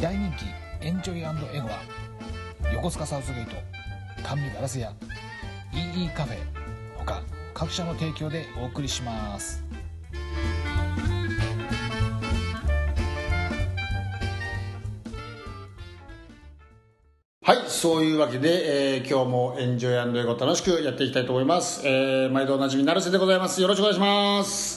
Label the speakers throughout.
Speaker 1: 大人気エンジョイエゴは横須賀サウスゲート甘味ガラス屋 EE カフェ他各社の提供でお送りします
Speaker 2: はい、そういうわけで、えー今日もエンジョイエゴ楽しくやっていきたいと思います。えー毎度おなじみ、成瀬でございます。よろしくお願いします。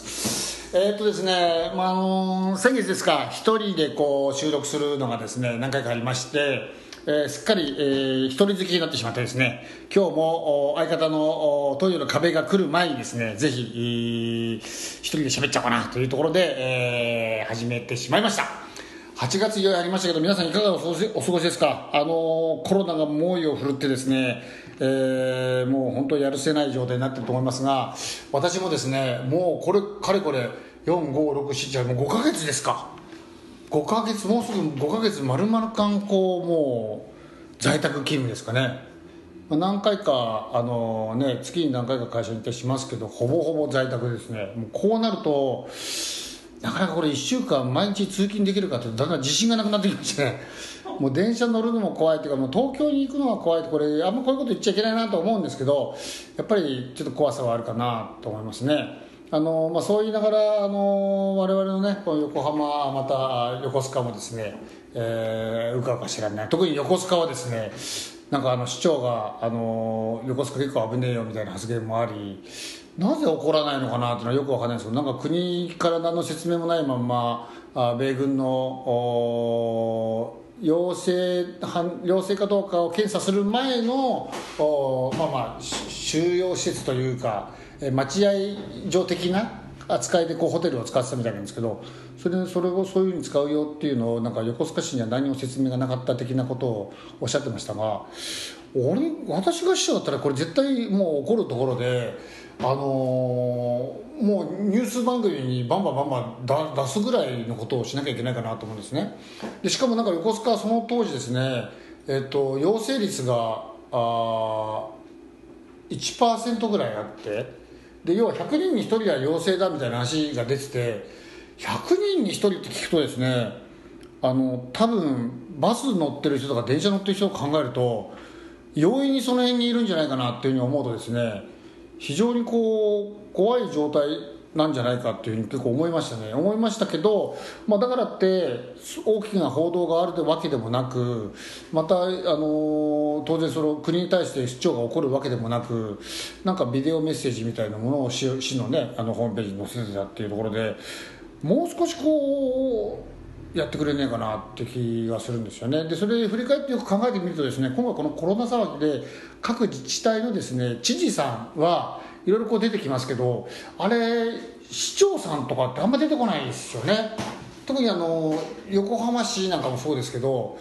Speaker 2: えっとですね、まあ、あのー先月ですか、一人でこう収録するのがですね、何回かありまして、えーすっかり、えー一人好きになってしまってですね、今日も相方のおトイレの壁が来る前にですね、ぜひ、えー一人で喋っちゃおうかなというところで、えー始めてしまいました。8月いよいよありましたけど皆さんいかがお過ごしですか？あのーコロナが猛威を振るってですね、えーもう本当やるせない状態になってると思いますが私もですねもうこれかれこれ4567もう5ヶ月ですか。5ヶ月もうすぐ5ヶ月丸々間こうもう在宅勤務ですかね。何回かあのね月に何回か会社に行ったしますけどほぼほぼ在宅ですね。もうこうなるとなかなかこれ1週間毎日通勤できるかってだんだん自信がなくなってきましてね。もう電車乗るのも怖いっていうかもう東京に行くのは怖いってこれあんまこういうこと言っちゃいけないなと思うんですけどやっぱりちょっと怖さはあるかなと思いますね。あの、まあ、そう言いながらあの我々のねこの横浜また横須賀もですね、えーうかうか知らない。特に横須賀はですねなんかあの市長があの横須賀結構危ねえよみたいな発言もありなぜ起こらないのかなっていうのはよくわかんないですけどなんか国から何の説明もないままあ米軍の陽性陽性かどうかを検査する前のまあまあ収容施設というか待合所的な扱いでこうホテルを使ってたみたいなんですけどそれでそれをそういうふうに使うよっていうのをなんか横須賀市には何も説明がなかった的なことをおっしゃってましたが俺私が市長だったらこれ絶対もう起こるところであのーもうニュース番組にバンバンバンバン出すぐらいのことをしなきゃいけないかなと思うんですね。でしかもなんか横須賀はその当時ですねえっと陽性率があー1%ぐらいあってで要は100人に1人は陽性だみたいな話が出てて100人に1人って聞くとですねあの多分バス乗ってる人とか電車乗ってる人を考えると容易にその辺にいるんじゃないかなっていうふうに思うとですね非常にこう怖い状態なんじゃないかっていうふうに結構思いましたね。思いましたけど、まあ、だからって大きな報道があるわけでもなくまた、あの当然その国に対して主張が起こるわけでもなくなんかビデオメッセージみたいなものを市市のねあのホームページに載せてたっていうところでもう少しこうやってくれねえかなって気がするんですよね。でそれで振り返ってよく考えてみるとですね今回このコロナ騒ぎで各自治体のですね知事さんはいろいろこう出てきますけどあれ市長さんとかってあんま出てこないですよね。特にあの横浜市なんかもそうですけど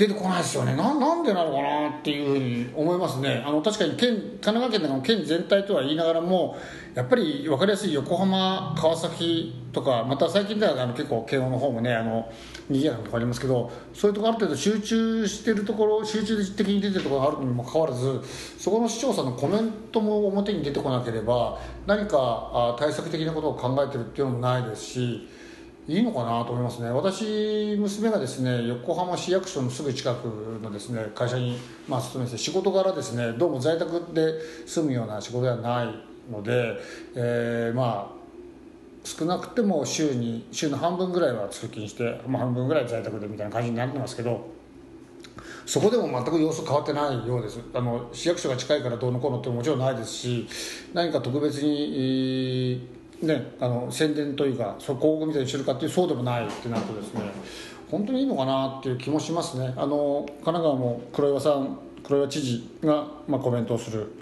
Speaker 2: 出てこないですよね。ななんでなのかなっていうふうに思いますね。あの確かに県神奈川県なんかも県全体とは言いながらもやっぱり分かりやすい横浜川崎とかまた最近ではあの結構慶応の方もねあの賑やかなとこありますけどそういうところある程度集中してるところ集中的に出てるところがあるにもかかわらずそこの市長さんのコメントも表に出てこなければ何か対策的なことを考えてるっていうのもないですしいいのかなと思いますね。私娘がですね横浜市役所のすぐ近くのですね会社にまあ勤めて仕事柄ですねどうも在宅で住むような仕事ではないので、えーまあ少なくても週に週の半分ぐらいは通勤して、まあ、半分ぐらい在宅でみたいな感じになってますけどそこでも全く様子変わってないようです。あの市役所が近いからどうのこうのってももちろんないですし何か特別に、えーね、あの宣伝というかそう広告みたいにしてるかっていうそうでもないってなるとですね本当にいいのかなっていう気もしますね。あの神奈川も黒岩さん黒岩知事が、まあ、コメントをする。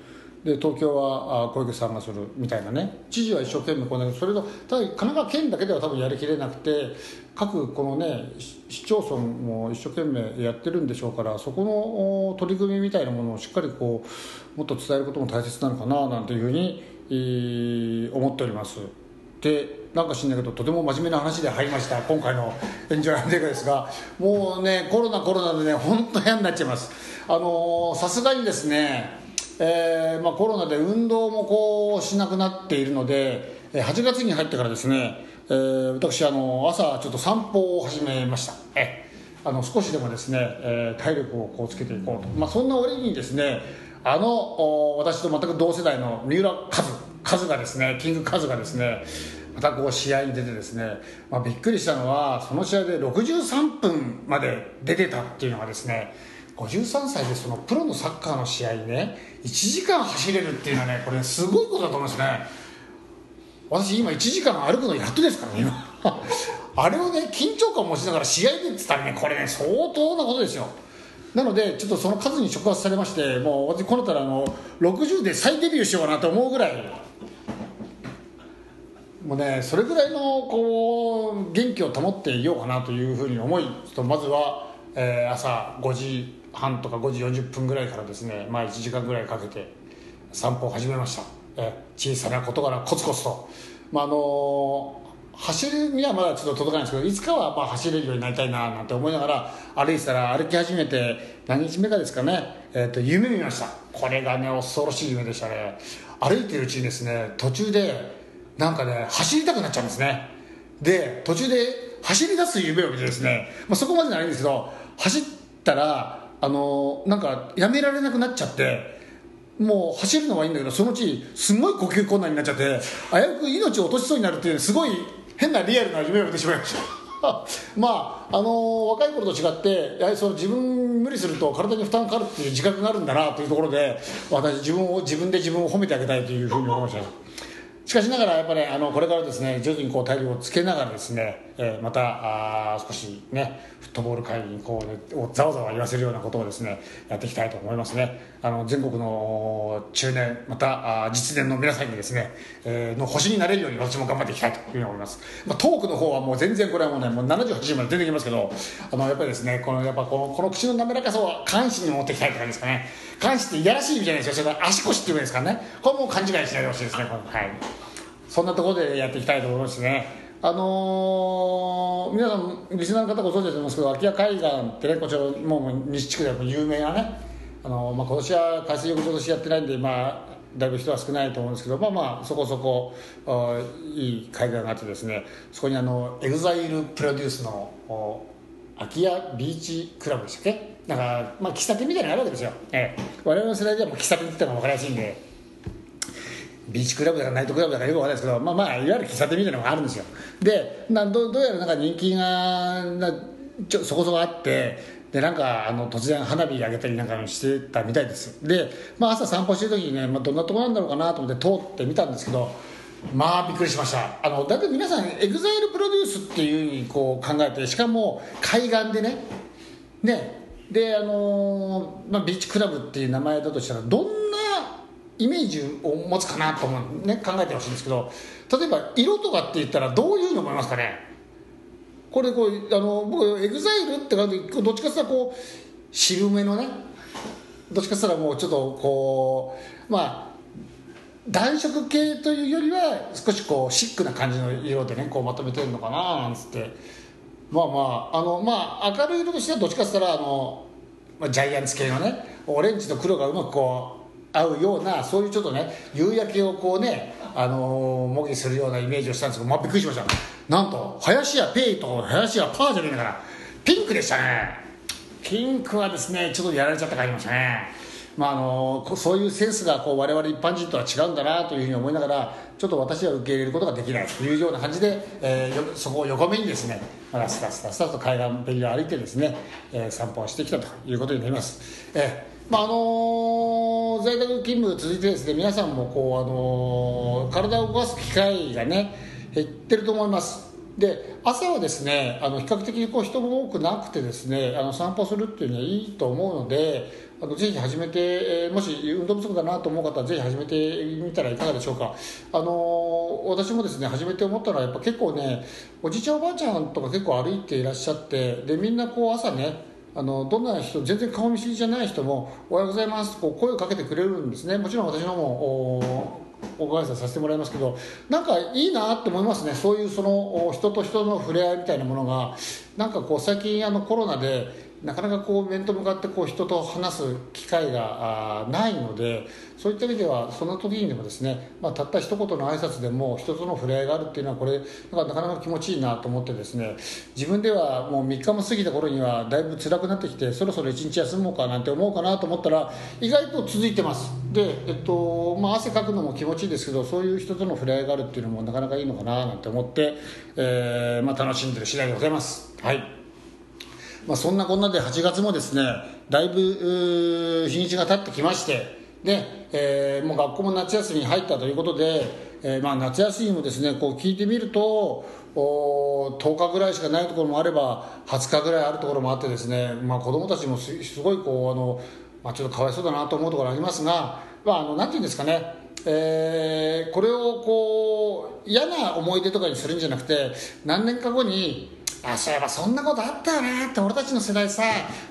Speaker 2: で東京は小池さんがする。みたいなね。知事は一生懸命こうねそれとただ神奈川県だけでは多分やりきれなくて各このね市町村も一生懸命やってるんでしょうからそこの取り組みみたいなものをしっかりこうもっと伝えることも大切なのかななんていうふうに、えー思っております。でなんか知んないけどとても真面目な話で入りました。今回の「エンジョイアンデーですが。もうねコロナコロナでね本当嫌になっちゃいます。あのさすがにですねえーまあ、コロナで運動もこうしなくなっているので8月に入ってからですね、えー私あの朝ちょっと散歩を始めました。えあの少しでもですね、え体力をこうつけていこうと、まあ、そんな折にですねあの私と全く同世代の三浦和和がですねキングカズがですねまたこう試合に出てですね、まあ、びっくりしたのはその試合で63分まで出てたっていうのがですね53歳でそのプロのサッカーの試合ね1時間走れるっていうのはねこれすごいことだと思いますね。私今1時間歩くのやっとですからね今。あれをね緊張感を持ちながら試合でって言ったらねこれね相当なことですよ。なのでちょっとその数に触発されましてもう私このたらあの60で再デビューしようかなと思うぐらい。もうねそれぐらいのこう元気を保っていようかなというふうに思いとまずは、えー朝5時半とか5時40分ぐらいからですね、まあ、1時間ぐらいかけて散歩を始めました、えー小さなことからコツコツと、まああの走るにはまだちょっと届かないんですけどいつかはまあ走れるようになりたいななんて思いながら歩いてたら歩き始めて何日目かですかね、えー、と夢見ました。これがね恐ろしい夢でしたね。歩いてるうちにですね途中でなんかね走りたくなっちゃうんですね。で途中で走り出す夢を見てですね、まあ、そこまでないんですけど走ったらあのなんかやめられなくなっちゃってもう走るのはいいんだけどそのうちすごい呼吸困難になっちゃって危うく命を落としそうになるっていうすごい変なリアルな夢を見てしまいました。まああの若い頃と違ってやはりその自分無理すると体に負担かかるっていう自覚があるんだなというところで私自分を自分で自分を褒めてあげたいというふうに思いました。しかしながらやっぱり、あのこれからですね徐々にこう体力をつけながらですね、えーまたあ少しねフットボール界にこう、ね、ざわざわ言わせるようなことをですねやっていきたいと思いますね。あの全国の中年またあ実年の皆さんにですね、えーの星になれるように私も頑張っていきたいというふうに思います、まあ、トークの方はもう全然これはもうねもう78まで出てきますけどあのやっぱりですねこのやっぱこのこの口の滑らかさを下半身に持っていきたいって感じですかね。下半身っていやらしい意味じゃないですよ。それから足腰っていうんですからね。これもう勘違いしないでほしいですねこのはい。そんなところでやっていきたいと思いますね。あのー皆さんリスナーの方ご存知だと思いますけど秋谷海岸ってねこちらもう西地区では有名なね、あのーまあ、今年は海水浴場としてやってないんでまあだいぶ人は少ないと思うんですけどまあまあそこそこあーいい海岸があってですねそこにあの EXILE プロデュースのお秋谷ビーチクラブでしたっけ？なんか、まあ、喫茶店みたいなのがあるわけですよ、ええ、我々の世代ではもう喫茶店って言ったら分かりやすいんで。ビーチクラブだかナイトクラブだかよくわかんないですけど、まあまあ、いわゆる喫茶店みたいなのがあるんですよ。で、などどうやらなんか人気がなちょそこそこあって、で、なんかあの突然花火上げたりなんかしてたみたいです。で、まあ朝散歩してる時にね、まあ、どんなとこなんだろうかなと思って通ってみたんですけど、まあびっくりしました。あの、だって皆さん、 EXILE プロデュースっていうふうにこう考えて、しかも海岸でね、ねであのーまあ、ビーチクラブっていう名前だとしたらどんなイメージを持つかなと思う、ね、考えてほしいんですけど例えば色とかって言ったらどういうふうに思いますかね？これこうあの僕 EXILE って感じどっちかっていうとこう渋めのねどっちかっていうともうちょっとこうまあ暖色系というよりは少しこうシックな感じの色でねこうまとめてるのかななんつって。まあまああのまあ明るい色としてはどっちかって言ったらあの、まあ、ジャイアンツ系のねオレンジと黒がうまくこう合うようなそういうちょっとね夕焼けをこうねあの模擬するようなイメージをしたんですけどまあびっくりしました。なんと林家ペイと林家パーじゃねえからピンクでしたね。ピンクはですねちょっとやられちゃった感じましたね。まあ、あのそういうセンスがこう我々一般人とは違うんだなというふうに思いながらちょっと私は受け入れることができないというような感じで、えーそこを横目にですね、まあ、スタスタスタと海岸べりを歩いてですね、えー散歩をしてきたということになります、えーまああの在宅勤務続いてですね皆さんもこう、あの体を動かす機会がね減ってると思います。で朝はですねあの比較的こう人も多くなくてですねあの散歩するっていうのはいいと思うのであのぜひ始めて、えもし運動不足だなと思う方はぜひ始めてみたらいかがでしょうか。あの私もですね始めて思ったのはやっぱ結構ねおじいちゃんおばあちゃんとか結構歩いていらっしゃってでみんなこう朝ねあのどんな人全然顔見知りじゃない人も「おはようございます」とこう声をかけてくれるんですね。もちろん私のもおおご挨拶させてもらいますけどなんかいいなって思いますね。そういうその人と人の触れ合いみたいなものが。なんかこう最近あのコロナでなかなかこう面と向かってこう人と話す機会がないのでそういった意味ではその時にでもですね、まあ、たった一言の挨拶でも人との触れ合いがあるっていうのはこれなかなかなか気持ちいいなと思ってですね自分ではもう3日も過ぎた頃にはだいぶ辛くなってきてそろそろ1日休もうかなんて思うかなと思ったら意外と続いてます。で、えっとまあ、汗かくのも気持ちいいですけどそういう人との触れ合いがあるっていうのもなかなかいいのかななんて思って、えーまあ、楽しんでる次第でございます。はい。まあ、そんなこんなで8月もですねだいぶ日にちが経ってきましてで、えー、もう学校も夏休みに入ったということで、えー、まあ夏休みもですねこう聞いてみるとお10日ぐらいしかないところもあれば20日ぐらいあるところもあってですね、まあ、子どもたちもすごいこうあの、まあ、ちょっとかわいそうだなと思うところありますが、まあ、あのなんていうんですかねえー、これをこう嫌な思い出とかにするんじゃなくて何年か後にあそういえばそんなことあったよねって俺たちの世代さ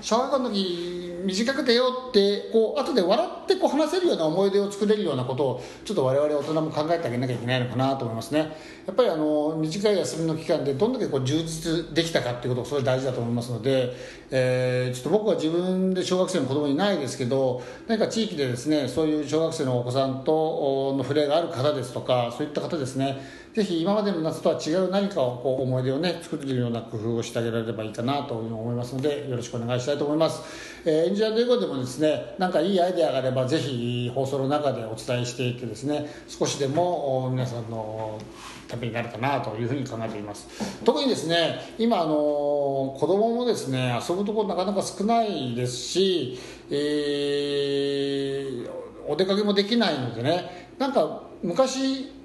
Speaker 2: 小学校の時短くてようってこう後で笑ってこう話せるような思い出を作れるようなことをちょっと我々大人も考えてあげなきゃいけないのかなと思いますね。やっぱりあの短い休みの期間でどんだけこう充実できたかっていうことがそれ大事だと思いますので、えー、ちょっと僕は自分で小学生の子供いないですけど何か地域でですねそういう小学生のお子さんとの触れがある方ですとかそういった方ですねぜひ今までの夏とは違う何かをこう思い出をね作れるような工夫をしてあげられればいいかなというのを思いますのでよろしくお願いしたいと思います、えー、エンジニア英語でもですね何かいいアイデアがあればぜひ放送の中でお伝えしていってですね少しでも皆さんのためになるかなというふうに考えています。特にですね今あの子供もですね遊ぶところなかなか少ないですし、えー、お出かけもできないのでねなんか昔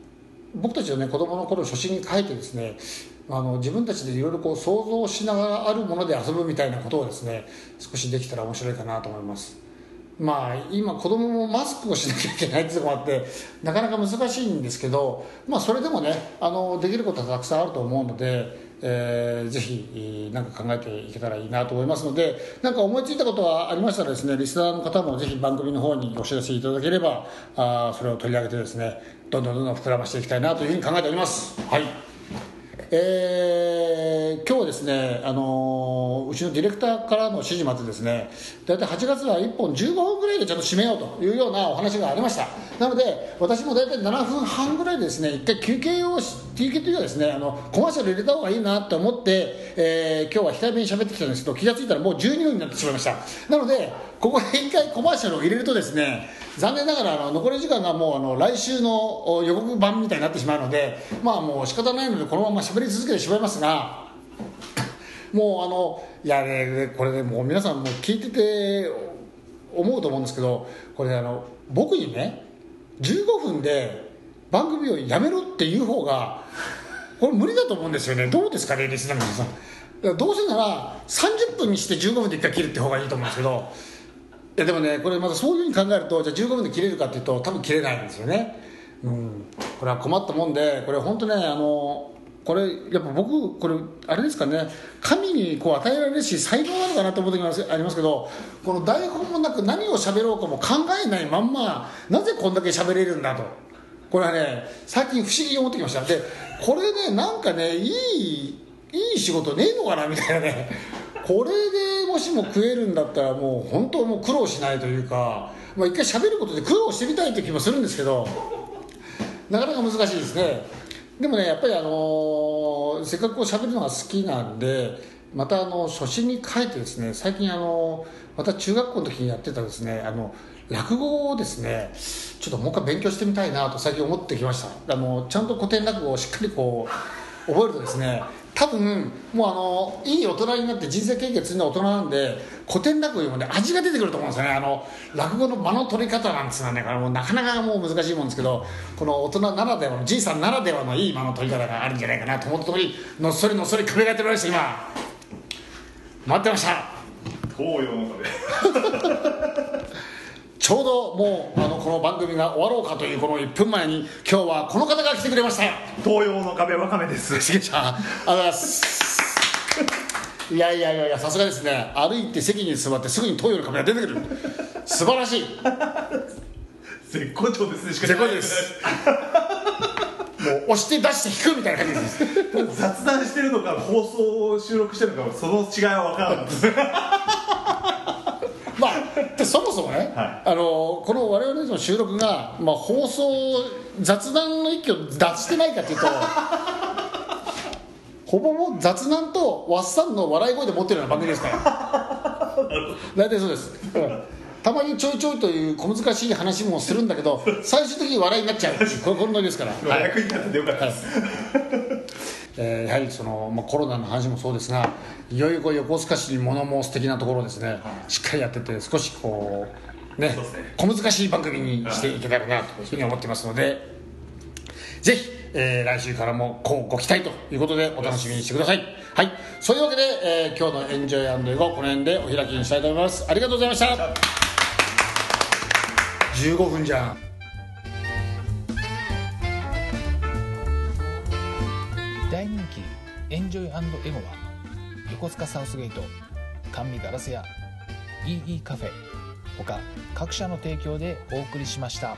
Speaker 2: 僕たちはね子供の頃初心に書いてですねあの自分たちでいろいろこう想像しながらあるもので遊ぶみたいなことをですね少しできたら面白いかなと思います。まあ今子供もマスクをしなきゃいけないっていうのもあってなかなか難しいんですけどまあそれでもねあのできることはたくさんあると思うのでえー、ぜひ何か考えていけたらいいなと思いますので何か思いついたことはありましたらですねリスナーの方もぜひ番組の方にお知らせいただければあそれを取り上げてですねどんどんどんどん膨らましていきたいなというふうに考えております。はい。えー、今日はですね、あのー、うちのディレクターからの指示までですね大体8月は1本15分ぐらいでちゃんと締めようというようなお話がありました。なので私も大体7分半ぐらいでですね1回休憩を休憩というかですねあのコマーシャル入れた方がいいなと思って、えー、今日は控えめに喋ってきたんですけど気が付いたらもう12分になってしまいました。なのでここで1回コマーシャルを入れるとですね残念ながらあの残り時間がもうあの来週の予告版みたいになってしまうのでまあもう仕方ないのでこのまま喋り続けてしまいますがもうあのいやねこれねもう皆さんも聞いてて思うと思うんですけどこれあの僕にね15分で番組をやめろっていう方がこれ無理だと思うんですよね。どうですかねリスナーの皆さん。どうせなら30分にして15分で1回切るって方がいいと思うんですけどいやでもねこれまたそういうふうに考えるとじゃあ15分で切れるかっていうと多分切れないんですよね。うん。これは困ったもんでこれ本当ねあのこれやっぱ僕これあれですかね。神にこう与えられるし才能なのかなと思う時ありますけどこの台本もなく何を喋ろうかも考えないまんまなぜこんだけ喋れるんだと。これはね最近不思議に思ってきました。でこれねなんかねいいいい仕事ねえのかなみたいなね。これでもしも食えるんだったらもう本当もう苦労しないというか、まあ、一回喋ることで苦労してみたいって気もするんですけどなかなか難しいですね。でもねやっぱりあのー、せっかくこう喋るのが好きなんでまたあの初心に書いてですね最近あのまた中学校の時にやってたですねあの落語をですねちょっともう一回勉強してみたいなと最近思ってきました。あのちゃんと古典落語をしっかりこう覚えるとですね多分もうあのいい大人になって人生経験積んだ大人なんで古典落語よりもね味が出てくると思うんですよね。あの落語の間の取り方なんですがねもうなかなかもう難しいもんですけどこの大人ならではのじいさんならではのいい間の取り方があるんじゃないかなと思ったところにのっそりのっそり壁がやってました。今待ってました。
Speaker 3: 東洋の壁
Speaker 2: ちょうどもうあのこの番組が終わろうかというこの1分前に今日はこの方が来てくれました
Speaker 3: 東洋の壁わかめです。
Speaker 2: しげちゃんありがとうございます。いやいやいやいやさすがですね。歩いて席に座ってすぐに東洋の壁が出てくる。素晴らしい。
Speaker 3: 絶好調ですね。
Speaker 2: しかし絶好調です。もう押して出して引くみたいな感じです。
Speaker 3: 雑談してるのか放送を収録してるのかその違いは分からなかったです
Speaker 2: そもそもね、
Speaker 3: は
Speaker 2: あのこの我々の収録が、まあ、放送雑談の域を脱してないかというと ほぼほぼ雑談とワッサンの笑い声で持ってるような番組ですから 大体そうです、うん。たまにちょいちょいという小難しい話もするんだけど最終的に笑いになっちゃうこのノリですから、はい
Speaker 3: 役に立ててよかったです、
Speaker 2: えーやはりその、まあ、コロナの話もそうですがいよいよこう横須賀市に物申す的なところをですね、しっかりやってて少しこうね
Speaker 3: ね。
Speaker 2: 小難しい番組にしていけたらなというふうに思ってますのでぜひ、えー来週からもこうご期待ということでお楽しみにしてください。はい。そういうわけで、えー今日の「エンジョイエゴ」この辺でお開きにしたいと思います。ありがとうございました。15分じゃん
Speaker 1: エンジョイエゴは横須賀サウスゲート甘味ガラス屋 EE カフェ他各社の提供でお送りしました。